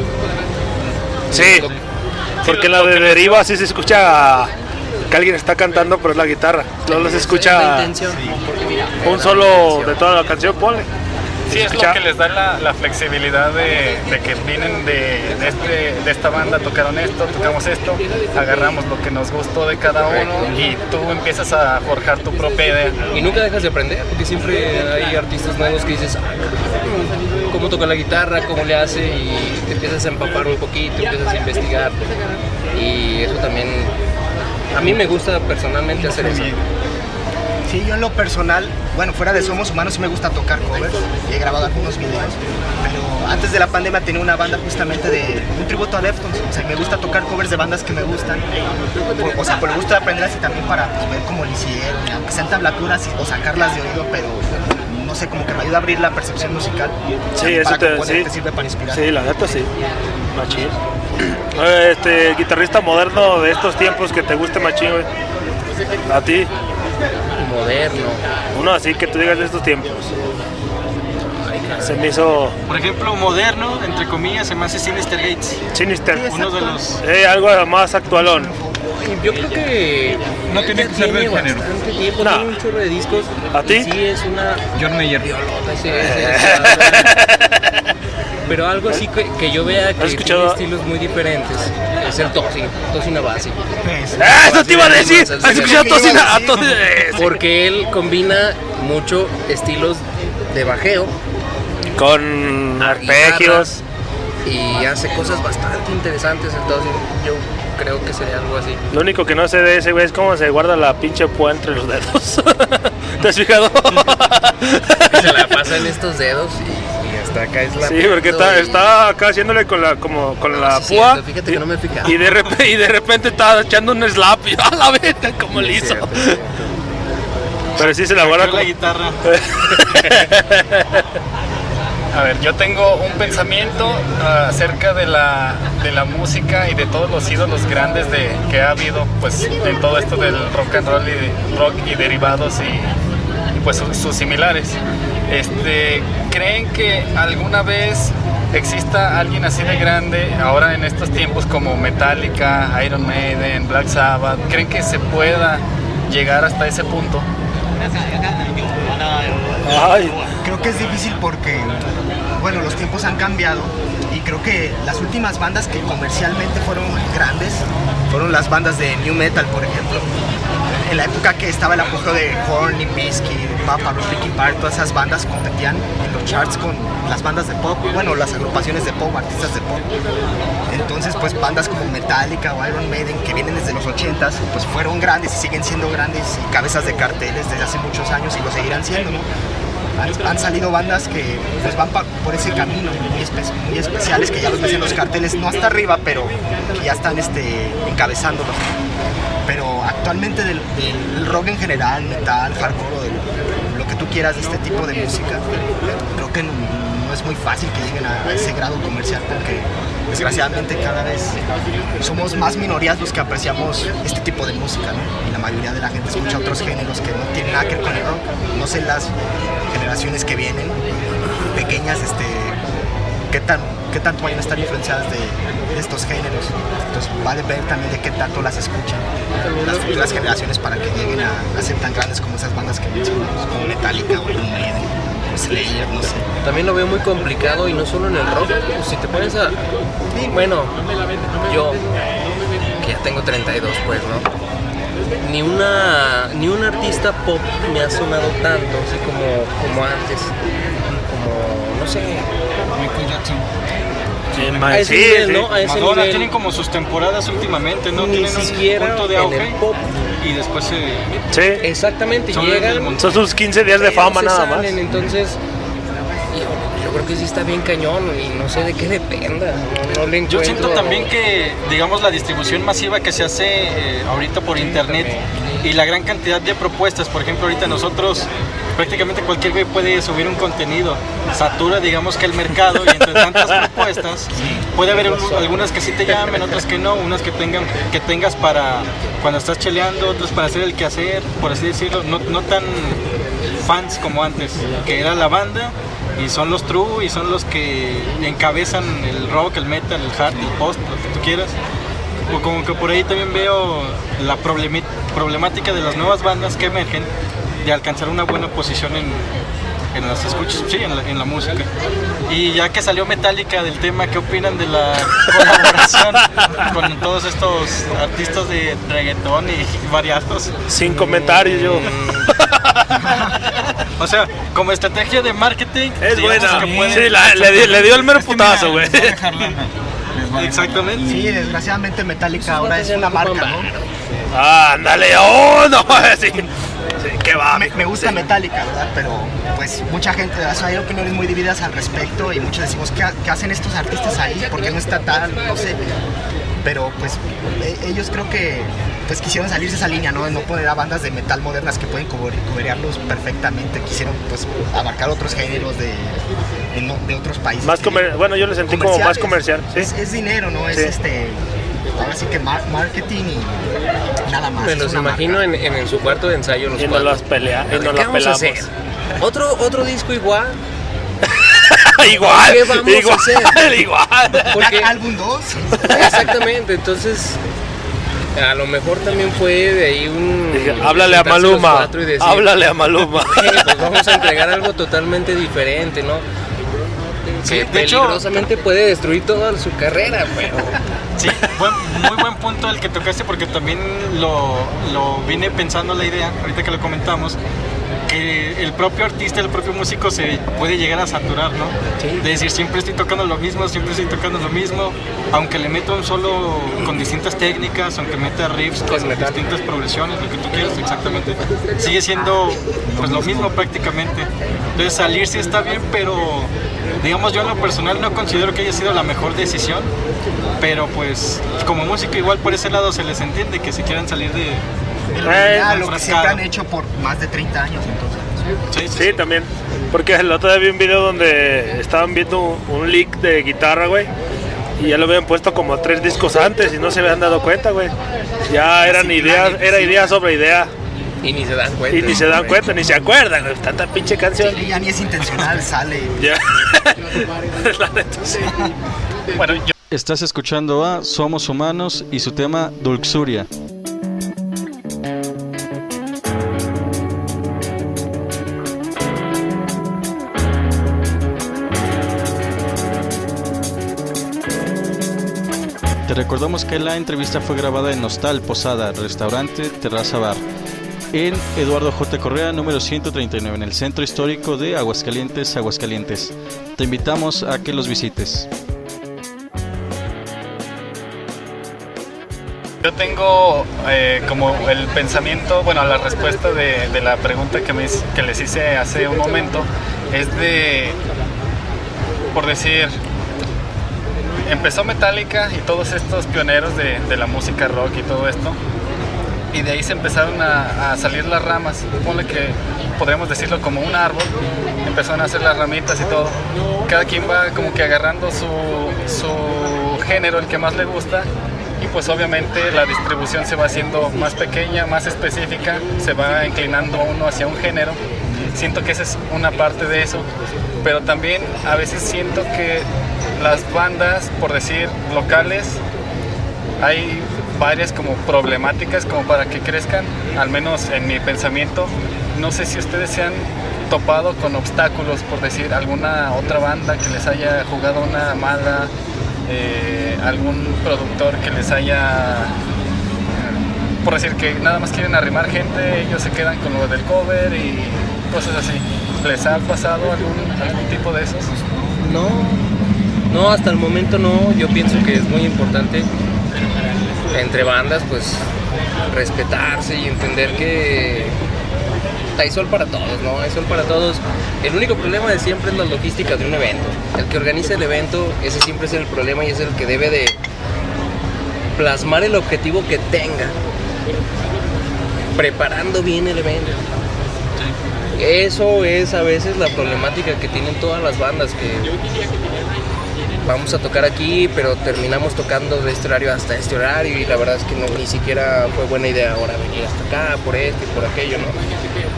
[SPEAKER 4] Sí, porque la de deriva sí se escucha que alguien está cantando, pero es la guitarra. Solo se escucha un solo de toda la canción, ponle.
[SPEAKER 6] Sí, es
[SPEAKER 4] escucha-
[SPEAKER 6] lo que les da la, la flexibilidad de, de que vienen de, de este, de esta banda, tocaron esto, tocamos esto, agarramos lo que nos gustó de cada uno y tú empiezas a forjar tu propia idea.
[SPEAKER 3] Y nunca dejas de aprender, porque siempre hay artistas nuevos que dices, "Ah, cómo toca la guitarra, cómo le hace, y te empiezas a empapar un poquito, empiezas a investigar. Y eso también, a mí me gusta personalmente hacer eso.
[SPEAKER 2] Sí, yo en lo personal, bueno, fuera de Somos Humanos sí me gusta tocar covers y he grabado algunos videos, pero antes de la pandemia tenía una banda justamente de un tributo a Deftones, o sea, me gusta tocar covers de bandas que me gustan, por- o sea, por el gusto de aprender así también para pues, ver cómo lo hicieron, aunque sean tablaturas y- o sacarlas de oído, pero no sé, como que me ayuda a abrir la percepción musical.
[SPEAKER 4] Sí, eso
[SPEAKER 2] para
[SPEAKER 4] te,
[SPEAKER 2] componer,
[SPEAKER 4] sí.
[SPEAKER 2] te sirve para inspirar.
[SPEAKER 4] Sí, la neta sí. Machín. Este guitarrista moderno de estos tiempos que te guste machín, güey. A ti,
[SPEAKER 3] Moderno.
[SPEAKER 4] uno así que tú digas de estos tiempos. Se me hizo
[SPEAKER 1] Por ejemplo, moderno, entre comillas, se me hace Sinister Gates.
[SPEAKER 4] Sinister.
[SPEAKER 1] Uno de los.
[SPEAKER 4] Eh, algo más actualón.
[SPEAKER 3] Yo creo que
[SPEAKER 5] No tiene que ser del género.
[SPEAKER 3] bastante tiempo,
[SPEAKER 4] No.
[SPEAKER 3] tiene un chorro de discos.
[SPEAKER 4] ¿A ti?
[SPEAKER 3] Sí, es una
[SPEAKER 5] John Mayer.
[SPEAKER 3] violota, sí, sí, sí. Pero algo así que, que yo vea que
[SPEAKER 4] ¿Has escuchado?
[SPEAKER 3] tiene estilos muy diferentes es el Tosi, Tosi Navasi.
[SPEAKER 2] Pues,
[SPEAKER 4] ¡Ah, eso te iba a decir! ¿Has escuchado
[SPEAKER 2] sí,
[SPEAKER 4] a
[SPEAKER 2] sí,
[SPEAKER 4] Tocina? A
[SPEAKER 2] sí.
[SPEAKER 4] Tosi- eh, sí.
[SPEAKER 3] Porque él combina mucho estilos de bajeo,
[SPEAKER 4] Con arpegios.
[SPEAKER 3] y hace cosas bastante interesantes. Entonces, yo creo que sería algo así.
[SPEAKER 4] Lo único que no sé de ese güey es cómo se guarda la pinche púa entre los dedos. ¿Te has fijado?
[SPEAKER 3] Se la pasa en estos dedos y, y hasta acá es la.
[SPEAKER 4] Sí, porque está, está acá haciéndole con la, como, con la
[SPEAKER 3] Sí,
[SPEAKER 4] púa.
[SPEAKER 3] cierto, fíjate que no me he fijado.
[SPEAKER 4] Y de, repente, y de repente está echando un slap y a la verga, como le hizo.
[SPEAKER 3] Cierto.
[SPEAKER 4] Pero sí se la guarda
[SPEAKER 1] Creo la
[SPEAKER 4] como...
[SPEAKER 1] guitarra.
[SPEAKER 6] A ver, yo tengo un pensamiento ah, acerca de la, de la música y de todos los ídolos grandes de, que ha habido pues, en todo esto del rock and roll y, rock y derivados y, y, pues sus, sus similares. Este, ¿Creen que alguna vez exista alguien así de grande ahora en estos tiempos como Metallica, Iron Maiden, Black Sabbath? ¿Creen que se pueda llegar hasta ese punto?
[SPEAKER 4] Ay,
[SPEAKER 2] Creo que es difícil porque, bueno, los tiempos han cambiado y creo que las últimas bandas que comercialmente fueron grandes fueron las bandas de New Metal, por ejemplo. En la época que estaba el apogeo de Limp Bizkit, Papa Linkin Park, todas esas bandas competían en los charts con las bandas de pop, bueno, las agrupaciones de pop, artistas de pop. Entonces, pues bandas como Metallica o Iron Maiden que vienen desde los 80s, pues fueron grandes y siguen siendo grandes y cabezas de carteles desde hace muchos años y lo seguirán siendo, ¿no? Han, salido bandas que pues van por ese camino muy, espe- especiales que ya los ves en los carteles, no hasta arriba, pero que ya están este, encabezándolos. Pero actualmente del, rock en general, metal, hardcore, lo que tú quieras de este tipo de música, creo que no, es muy fácil que lleguen a ese grado comercial porque desgraciadamente cada vez somos más minorías los que apreciamos este tipo de música, ¿no? Y la mayoría de la gente escucha otros géneros que no tienen nada que ver con el rock. No sé las generaciones que vienen, pequeñas, este, qué, tan, qué tanto vayan a estar influenciadas de, estos géneros. Entonces va a depender también de qué tanto las escuchan las futuras generaciones para que lleguen a, ser tan grandes como esas bandas que mencionamos, como Metallica o Iron Maiden, Slayer, no sé.
[SPEAKER 3] También lo veo muy complicado y no solo en el rock. Si te pones a. Bueno, yo, que ya tengo 32, pues, ¿no? Ni una. Ni un artista pop me ha sonado tanto, así como, como antes. Como. No sé.
[SPEAKER 5] Michael Jackson.
[SPEAKER 4] Sí,
[SPEAKER 3] A ese
[SPEAKER 4] sí,
[SPEAKER 3] nivel,
[SPEAKER 4] sí.
[SPEAKER 3] ¿no? A ese
[SPEAKER 1] Madonna
[SPEAKER 3] nivel.
[SPEAKER 1] tienen como sus temporadas últimamente, ¿no?
[SPEAKER 3] Ni
[SPEAKER 1] tienen
[SPEAKER 3] siquiera
[SPEAKER 1] un punto de
[SPEAKER 3] en
[SPEAKER 1] auge
[SPEAKER 3] el pop.
[SPEAKER 1] y después se...
[SPEAKER 4] Sí,
[SPEAKER 3] Exactamente,
[SPEAKER 1] Son
[SPEAKER 3] llegan.
[SPEAKER 4] son sus 15 días de fama nada más.
[SPEAKER 3] salen, Entonces, hijo, yo creo que sí está bien cañón y no sé de qué dependa. No, no le
[SPEAKER 1] Yo siento también que, digamos, la distribución masiva que se hace eh, ahorita por internet y la gran cantidad de propuestas, por ejemplo, ahorita nosotros prácticamente cualquier güey puede subir un contenido, satura, digamos que el mercado y entre tantas propuestas puede haber un- algunas que sí te llamen, otras que no, unas que tengan que tengas para cuando estás cheleando, otras para hacer el quehacer, por así decirlo, no, no tan fans como antes, que era la banda y son los true y son los que encabezan el rock, el metal, el hard, el post, lo que tú quieras. O como que por ahí también veo la problemática de las nuevas bandas que emergen de alcanzar una buena posición en, en las escuchas, sí, en la, en la música. Y ya que salió Metallica del tema, ¿qué opinan de la colaboración con todos estos artistas de reggaetón y variados?
[SPEAKER 4] Sin comentarios yo.
[SPEAKER 1] O sea, como estrategia de marketing,
[SPEAKER 4] Es buena.
[SPEAKER 1] que pueden-
[SPEAKER 4] Sí, la- le, di- le dio el mero putazo, güey.
[SPEAKER 1] Exactamente.
[SPEAKER 2] Sí, desgraciadamente Metallica ahora es una marca, ¿no?
[SPEAKER 4] Ándale, oh, no, sí. Va,
[SPEAKER 2] Me, gusta
[SPEAKER 4] sí.
[SPEAKER 2] Metallica, ¿verdad? Pero pues mucha gente, o sea, hay opiniones muy divididas al respecto y muchos decimos, ¿qué, ha- qué hacen estos artistas ahí? ¿Por qué no está tal? No sé. Pero pues e- ellos creo que pues quisieron salirse de esa línea, ¿no? No poner a bandas de metal modernas que pueden cobrearlos perfectamente. Quisieron pues abarcar otros géneros de, de otros países.
[SPEAKER 4] Más
[SPEAKER 2] que-
[SPEAKER 4] bueno, yo lo sentí como más comercial, ¿sí?
[SPEAKER 2] Es, es dinero, ¿no? Es
[SPEAKER 4] Sí.
[SPEAKER 2] este... Ahora sí que mar- marketing y nada más.
[SPEAKER 3] Me los imagino en, en su cuarto de ensayo los
[SPEAKER 4] Y no
[SPEAKER 3] cuatro.
[SPEAKER 4] las pelea, y no
[SPEAKER 3] ¿Qué
[SPEAKER 4] las
[SPEAKER 3] vamos a
[SPEAKER 4] pelamos.
[SPEAKER 3] hacer? ¿Otro, otro disco igual?
[SPEAKER 4] igual,
[SPEAKER 3] ¿Qué vamos a hacer?
[SPEAKER 4] igual.
[SPEAKER 3] Porque,
[SPEAKER 2] Álbum 2.
[SPEAKER 3] exactamente, entonces a lo mejor también fue de ahí un...
[SPEAKER 4] Dije, háblale a Maluma,
[SPEAKER 3] decir,
[SPEAKER 4] háblale a Maluma.
[SPEAKER 3] "Eh, pues vamos a entregar algo totalmente diferente, ¿no?
[SPEAKER 1] Sí,
[SPEAKER 3] que
[SPEAKER 1] de hecho-
[SPEAKER 3] peligrosamente puede destruir toda su carrera, pero...
[SPEAKER 1] Sí, buen- muy buen punto el que tocaste porque también lo, lo vine pensando la idea, ahorita que lo comentamos, que el propio artista, el propio músico se puede llegar a saturar, ¿no?
[SPEAKER 3] Sí.
[SPEAKER 1] De decir, siempre estoy tocando lo mismo, siempre estoy tocando lo mismo, aunque le meto un solo con distintas técnicas, aunque meta riffs con distintas progresiones, lo que tú quieras, exactamente. Sigue siendo pues lo mismo prácticamente. Entonces salir sí está bien, pero digamos yo en lo personal no considero que haya sido la mejor decisión, pero pues como músico igual por ese lado se les entiende que si quieren salir de...
[SPEAKER 4] Eh,
[SPEAKER 2] lo que siempre han hecho por más de 30 años entonces.
[SPEAKER 1] Sí, sí,
[SPEAKER 4] Sí, también. Porque el otro día vi un video donde estaban viendo un, leak de guitarra, güey. Y ya lo habían puesto como tres discos antes y no se habían dado cuenta, güey. Ya eran ideas, era idea sobre idea.
[SPEAKER 3] Y ni se dan cuenta.
[SPEAKER 4] Y ni se dan cuenta, ni se acuerdan, güey. Tanta pinche canción.
[SPEAKER 2] Sí, ya ni es intencional, sale.
[SPEAKER 4] Ya. La neta, sí.
[SPEAKER 1] Bueno, yo- Estás escuchando a Somos Humanos y su tema Dulxuria. Recordamos que la entrevista fue grabada en Hostal Posada, Restaurante Terraza Bar, en Eduardo J. Correa, número 139, en el centro histórico de Aguascalientes, Aguascalientes. Te invitamos a que los visites.
[SPEAKER 6] Yo tengo eh, como el pensamiento, bueno, la respuesta de, la pregunta que les hice hace un momento es de, por decir, empezó Metallica y todos estos pioneros de, de la música rock y todo esto, y de ahí se empezaron a, a salir las ramas, ponle que podríamos decirlo como un árbol, empezaron a hacer las ramitas y todo. Cada quien va como que agarrando su, su género, el que más le gusta, y pues obviamente la distribución se va haciendo más pequeña, más específica, se va inclinando uno hacia un género. Siento que esa es una parte de eso, pero también a veces siento que las bandas, por decir locales, hay varias como problemáticas como para que crezcan, al menos en mi pensamiento. No sé si ustedes se han topado con obstáculos, por decir alguna otra banda que les haya jugado una mala, eh, algún productor que les haya, por decir que nada más quieren arrimar gente, ellos se quedan con lo del cover y cosas así. ¿Les ha pasado algún, algún tipo de esos?
[SPEAKER 3] No, no, hasta el momento no. Yo pienso que es muy importante entre bandas, pues respetarse y entender que hay sol para todos, ¿no? Hay sol para todos. El único problema de siempre es la logística de un evento. El que organiza el evento, ese siempre es el problema y es el que debe de plasmar el objetivo que tenga, preparando bien el evento. Eso es a veces la problemática que tienen todas las bandas que vamos a tocar aquí, pero terminamos tocando de este horario hasta este horario y la verdad es que no, ni siquiera fue buena idea ahora venir hasta acá por esto y por aquello, ¿no?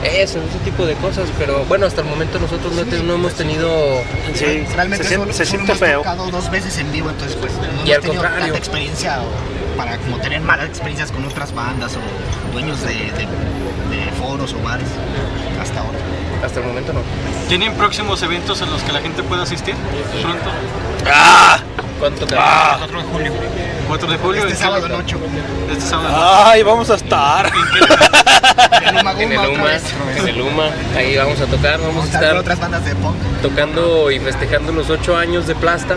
[SPEAKER 3] Eso, ese tipo de cosas, pero bueno, hasta el momento nosotros no, te- no hemos tenido...
[SPEAKER 4] Sí,
[SPEAKER 2] Realmente
[SPEAKER 4] se,
[SPEAKER 2] solo,
[SPEAKER 4] siente- se siente
[SPEAKER 2] hemos
[SPEAKER 4] feo.
[SPEAKER 2] tocado dos veces en vivo, entonces pues no
[SPEAKER 3] Y al
[SPEAKER 2] tenido
[SPEAKER 3] contrario.
[SPEAKER 2] tanta experiencia o para como tener malas experiencias con otras bandas o dueños de, de- de foros o bares hasta ahora.
[SPEAKER 3] Hasta el momento no.
[SPEAKER 1] ¿Tienen próximos eventos en los que la gente pueda asistir pronto?
[SPEAKER 4] ¡Ah!
[SPEAKER 3] ¿Cuánto te
[SPEAKER 4] ¡Ah!
[SPEAKER 5] 4 de julio.
[SPEAKER 1] 4 de julio.
[SPEAKER 2] Este
[SPEAKER 1] ¿en qué
[SPEAKER 2] sábado en
[SPEAKER 1] lugar?
[SPEAKER 2] 8.
[SPEAKER 1] Este sábado.
[SPEAKER 4] ¡Ay, vamos a estar!
[SPEAKER 2] En
[SPEAKER 3] el
[SPEAKER 2] Guma, otra
[SPEAKER 3] UMA,
[SPEAKER 2] vez.
[SPEAKER 3] en el UMA, ahí vamos a tocar, vamos a
[SPEAKER 2] Vamos a
[SPEAKER 3] estar
[SPEAKER 2] otras bandas de punk.
[SPEAKER 3] tocando y festejando los ocho años de Plasta,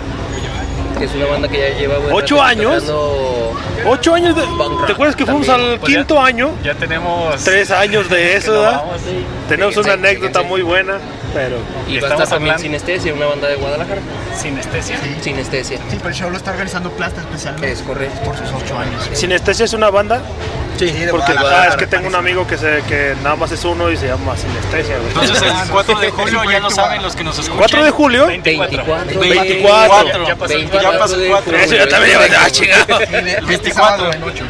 [SPEAKER 3] que es una banda que ya lleva buen
[SPEAKER 4] ¿Ocho
[SPEAKER 3] rato
[SPEAKER 4] años?
[SPEAKER 3] tocando-
[SPEAKER 4] Ocho años de... ¿Te acuerdas que fuimos
[SPEAKER 3] también,
[SPEAKER 4] al
[SPEAKER 6] pues ya-
[SPEAKER 4] quinto año?
[SPEAKER 6] Ya tenemos.
[SPEAKER 4] Tres años de eso,
[SPEAKER 6] no
[SPEAKER 4] ¿verdad?
[SPEAKER 6] vamos.
[SPEAKER 4] Tenemos
[SPEAKER 3] Fíjense,
[SPEAKER 4] una anécdota
[SPEAKER 3] fíjense.
[SPEAKER 4] muy buena, pero...
[SPEAKER 3] Y va a
[SPEAKER 6] Estamos
[SPEAKER 3] estar también
[SPEAKER 6] hablando-
[SPEAKER 3] Sinestesia, una banda de Guadalajara.
[SPEAKER 6] Sinestesia.
[SPEAKER 3] Sinestesia.
[SPEAKER 2] Sí, pero el show lo está organizando Plasta especialmente.
[SPEAKER 3] Es correcto.
[SPEAKER 2] Por sus 8 años.
[SPEAKER 4] ¿Sinestesia es una banda?
[SPEAKER 3] Sí,
[SPEAKER 2] de
[SPEAKER 4] Porque
[SPEAKER 2] Guadalajara,
[SPEAKER 4] ah, es que tengo un amigo que, se, que nada más es uno y se llama Sinestesia. güey.
[SPEAKER 1] Entonces el 4 de julio ya lo
[SPEAKER 2] Sí,
[SPEAKER 1] saben los que nos escuchan.
[SPEAKER 4] 4 de julio.
[SPEAKER 3] 24. de-
[SPEAKER 4] 24.
[SPEAKER 6] Ya pasó el
[SPEAKER 3] 24
[SPEAKER 1] Ya pasó el
[SPEAKER 3] de
[SPEAKER 1] cuatro.
[SPEAKER 3] julio.
[SPEAKER 4] Eso yo también llevo- ah, chingado.
[SPEAKER 2] Sí, de- de este
[SPEAKER 1] 24.
[SPEAKER 2] sábado en 8.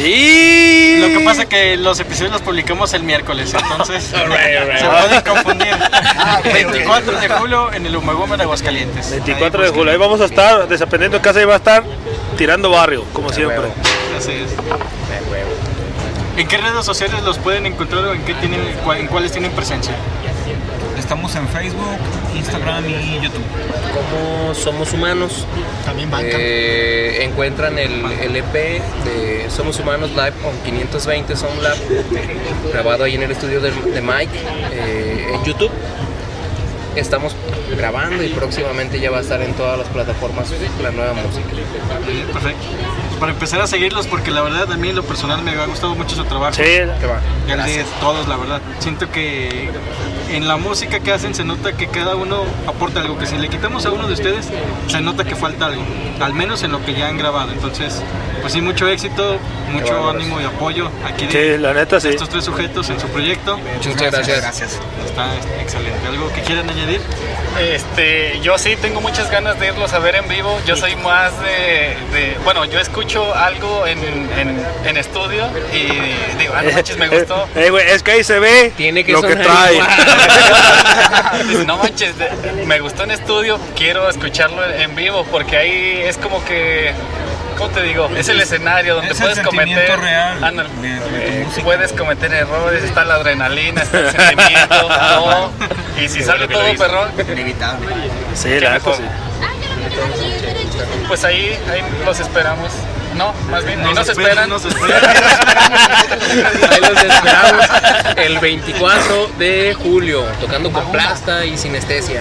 [SPEAKER 4] Y...
[SPEAKER 1] Lo que pasa es que los episodios los publicamos el miércoles, entonces se pueden confundir.
[SPEAKER 2] Ah, ok,
[SPEAKER 1] 24 de julio en el Humagoma de Aguascalientes.
[SPEAKER 4] 24 de julio. Ahí vamos a estar, desapendiendo de casa, ahí va a estar tirando barrio, como siempre.
[SPEAKER 3] huevo.
[SPEAKER 1] Así es. ¿En qué redes sociales los pueden encontrar o en, qué tienen, en cuáles tienen presencia?
[SPEAKER 5] Estamos en Facebook, Instagram y YouTube.
[SPEAKER 3] Como somos humanos,
[SPEAKER 2] También banca.
[SPEAKER 3] eh, encuentran el, el EP de Somos Humanos Live on 520 Sound Lab, grabado ahí en el estudio de, de Mike eh, en YouTube. Estamos grabando y próximamente ya va a estar en todas las plataformas la nueva música.
[SPEAKER 1] Para empezar a seguirlos, porque la verdad a mí en lo personal me ha gustado mucho su trabajo.
[SPEAKER 4] Sí,
[SPEAKER 3] ¿Qué va?
[SPEAKER 1] De todos, la verdad. Siento que en la música que hacen se nota que cada uno aporta algo, que si le quitamos a uno de ustedes, se nota que falta algo, al menos en lo que ya han grabado. Entonces, pues sí, mucho éxito, mucho ánimo y apoyo aquí de
[SPEAKER 4] sí, la neta sí.
[SPEAKER 1] estos tres sujetos en su proyecto.
[SPEAKER 3] Muchas gracias.
[SPEAKER 2] Gracias.
[SPEAKER 1] Está excelente. ¿Algo que quieran añadir?
[SPEAKER 6] Este, yo sí tengo muchas ganas de irlos a ver en vivo. Yo soy más de, de- bueno, yo escucho algo en, en, en estudio y digo, ah, no manches, me gustó.
[SPEAKER 4] Eh, güey, es que ahí se ve
[SPEAKER 3] Tiene que
[SPEAKER 4] lo que
[SPEAKER 3] sonar
[SPEAKER 4] trae.
[SPEAKER 6] no manches, me gustó en estudio, quiero escucharlo en vivo porque ahí es como que, ¿cómo te digo? Es el escenario donde
[SPEAKER 5] Es
[SPEAKER 6] puedes cometer,
[SPEAKER 5] real
[SPEAKER 6] ándale,
[SPEAKER 5] de- de tu
[SPEAKER 6] eh, puedes cometer errores, está la adrenalina, está el sentimiento, todo. y si sale todo perrón,
[SPEAKER 2] Inevitable.
[SPEAKER 4] Sí, la neta
[SPEAKER 6] mejor.
[SPEAKER 4] sí.
[SPEAKER 6] Pues ahí, ahí los esperamos. No, más bien, ahí nos
[SPEAKER 1] esperan,
[SPEAKER 6] esperan.
[SPEAKER 1] nos esperan.
[SPEAKER 3] Ahí los esperamos el 24 de julio, tocando con plasta y sinestesia.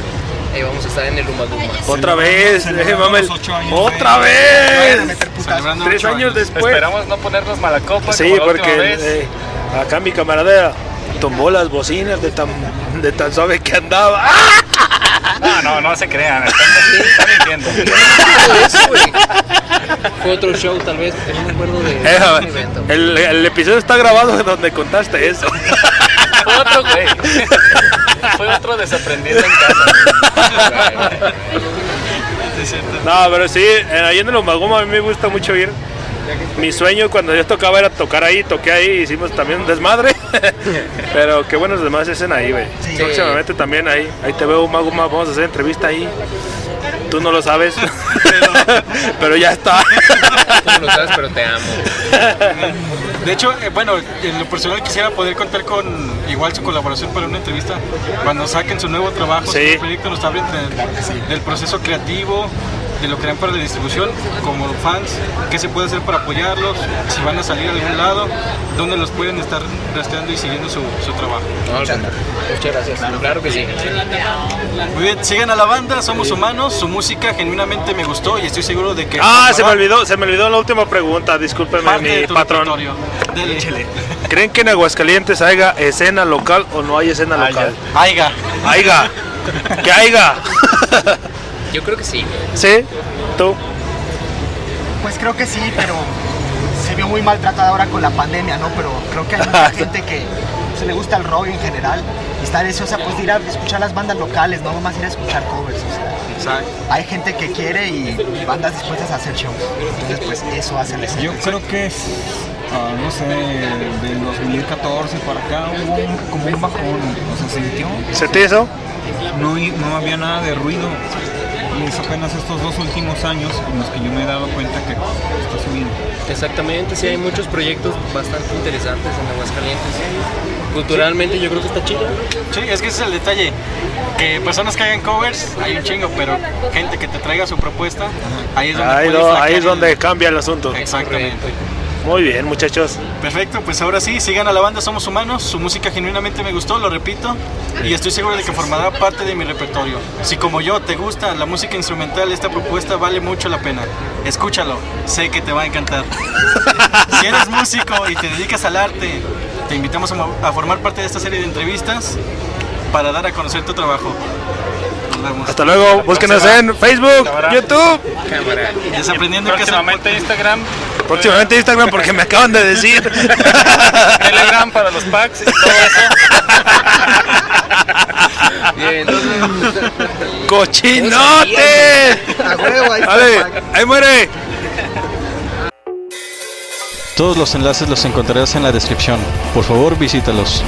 [SPEAKER 3] Ahí vamos a estar en el Umaguma.
[SPEAKER 4] Otra vez, eh,
[SPEAKER 5] años
[SPEAKER 4] Otra vez. Tres años después.
[SPEAKER 6] Esperamos no ponernos mala copa
[SPEAKER 4] Sí,
[SPEAKER 6] como la última
[SPEAKER 4] porque
[SPEAKER 6] vez.
[SPEAKER 4] eh, acá mi camarada tomó las bocinas de tan, de tan suave que andaba. ¡Ah!
[SPEAKER 6] No, no, no se crean. Están, están mintiendo.
[SPEAKER 3] Eso, güey. Fue otro show, tal vez, no me acuerdo de
[SPEAKER 4] Eh,
[SPEAKER 3] un evento.
[SPEAKER 4] el, el episodio está grabado donde contaste eso.
[SPEAKER 6] Fue otro, güey. Fue otro desaprendido en casa.
[SPEAKER 4] No, pero sí, ahí en el Omagoma a mí me gusta mucho ir. Mi sueño cuando yo tocaba era tocar ahí, toqué ahí, hicimos también un desmadre. pero qué buenos demás hacen ahí, güey.
[SPEAKER 2] Sí.
[SPEAKER 4] Próximamente también ahí, ahí te veo Maguma, vamos a hacer entrevista ahí. Tú no lo sabes, pero ya está.
[SPEAKER 3] Tú no lo sabes, pero te amo.
[SPEAKER 1] De hecho, eh, bueno, en lo personal quisiera poder contar con igual su colaboración para una entrevista cuando saquen su nuevo trabajo, su
[SPEAKER 4] Sí.
[SPEAKER 1] nuevo proyecto, nos hablen de- del proceso creativo, de lo que harán para la distribución, como fans, qué se puede hacer para apoyarlos, si van a salir a algún lado, dónde los pueden estar rastreando y siguiendo su, su trabajo.
[SPEAKER 3] No, Muchas gracias. Claro que sí.
[SPEAKER 1] Muy bien, sigan a la banda, somos humanos, su música genuinamente me gustó y estoy seguro de que...
[SPEAKER 4] Ah, se me olvidó, se me olvidó la última pregunta, discúlpeme mi
[SPEAKER 1] de
[SPEAKER 4] patrón. ¿Creen que en Aguascalientes haya escena local o no hay escena local?
[SPEAKER 1] Aiga.
[SPEAKER 4] Haiga. Que haiga.
[SPEAKER 3] Yo creo que sí.
[SPEAKER 4] ¿Sí? ¿Tú?
[SPEAKER 2] Pues creo que sí, pero se vio muy maltratada ahora con la pandemia, ¿no? Pero creo que hay mucha gente que se le gusta el rock en general y está deseosa pues de ir a escuchar las bandas locales, no nomás ir a escuchar covers. o sea,
[SPEAKER 1] Exacto.
[SPEAKER 2] hay gente que quiere y bandas dispuestas a hacer shows. Entonces pues eso hace la.
[SPEAKER 5] Yo creo que es- ah, no sé, del 2014 para acá hubo un- como un bajón, o sea, se sintió,
[SPEAKER 4] ¿Se te hizo?
[SPEAKER 5] no, no había nada de ruido. Es apenas estos dos últimos años en los que yo me he dado cuenta que está subiendo.
[SPEAKER 3] Exactamente, sí hay muchos proyectos bastante interesantes en Aguascalientes. Culturalmente yo creo que está chido.
[SPEAKER 1] Sí, es que ese es el detalle. Que personas que hagan covers, hay un chingo, pero gente que te traiga su propuesta, ahí es donde
[SPEAKER 4] Ahí, es
[SPEAKER 1] el-
[SPEAKER 4] donde cambia el asunto.
[SPEAKER 1] Exactamente.
[SPEAKER 4] Muy bien, muchachos.
[SPEAKER 1] Perfecto, pues ahora sí, sigan a la banda Somos Humanos, su música genuinamente me gustó, lo repito, y estoy seguro de que formará parte de mi repertorio. Si como yo te gusta la música instrumental, esta propuesta vale mucho la pena. Escúchalo, sé que te va a encantar. Si eres músico y te dedicas al arte, te invitamos a, formar parte de esta serie de entrevistas para dar a conocer tu trabajo. Nos vemos.
[SPEAKER 4] Hasta luego. Búsquenos en Facebook. YouTube.
[SPEAKER 1] Desaprendiendo en casa.
[SPEAKER 6] Próximamente Instagram,
[SPEAKER 4] próximamente Instagram porque me acaban de decir.
[SPEAKER 6] Telegram para los packs y todo eso.
[SPEAKER 3] Bien, entonces.
[SPEAKER 4] ¡Cochinote!
[SPEAKER 2] A huevo, ahí está
[SPEAKER 4] muere.
[SPEAKER 1] Todos los enlaces los encontrarás en la descripción. Por favor, visítalos.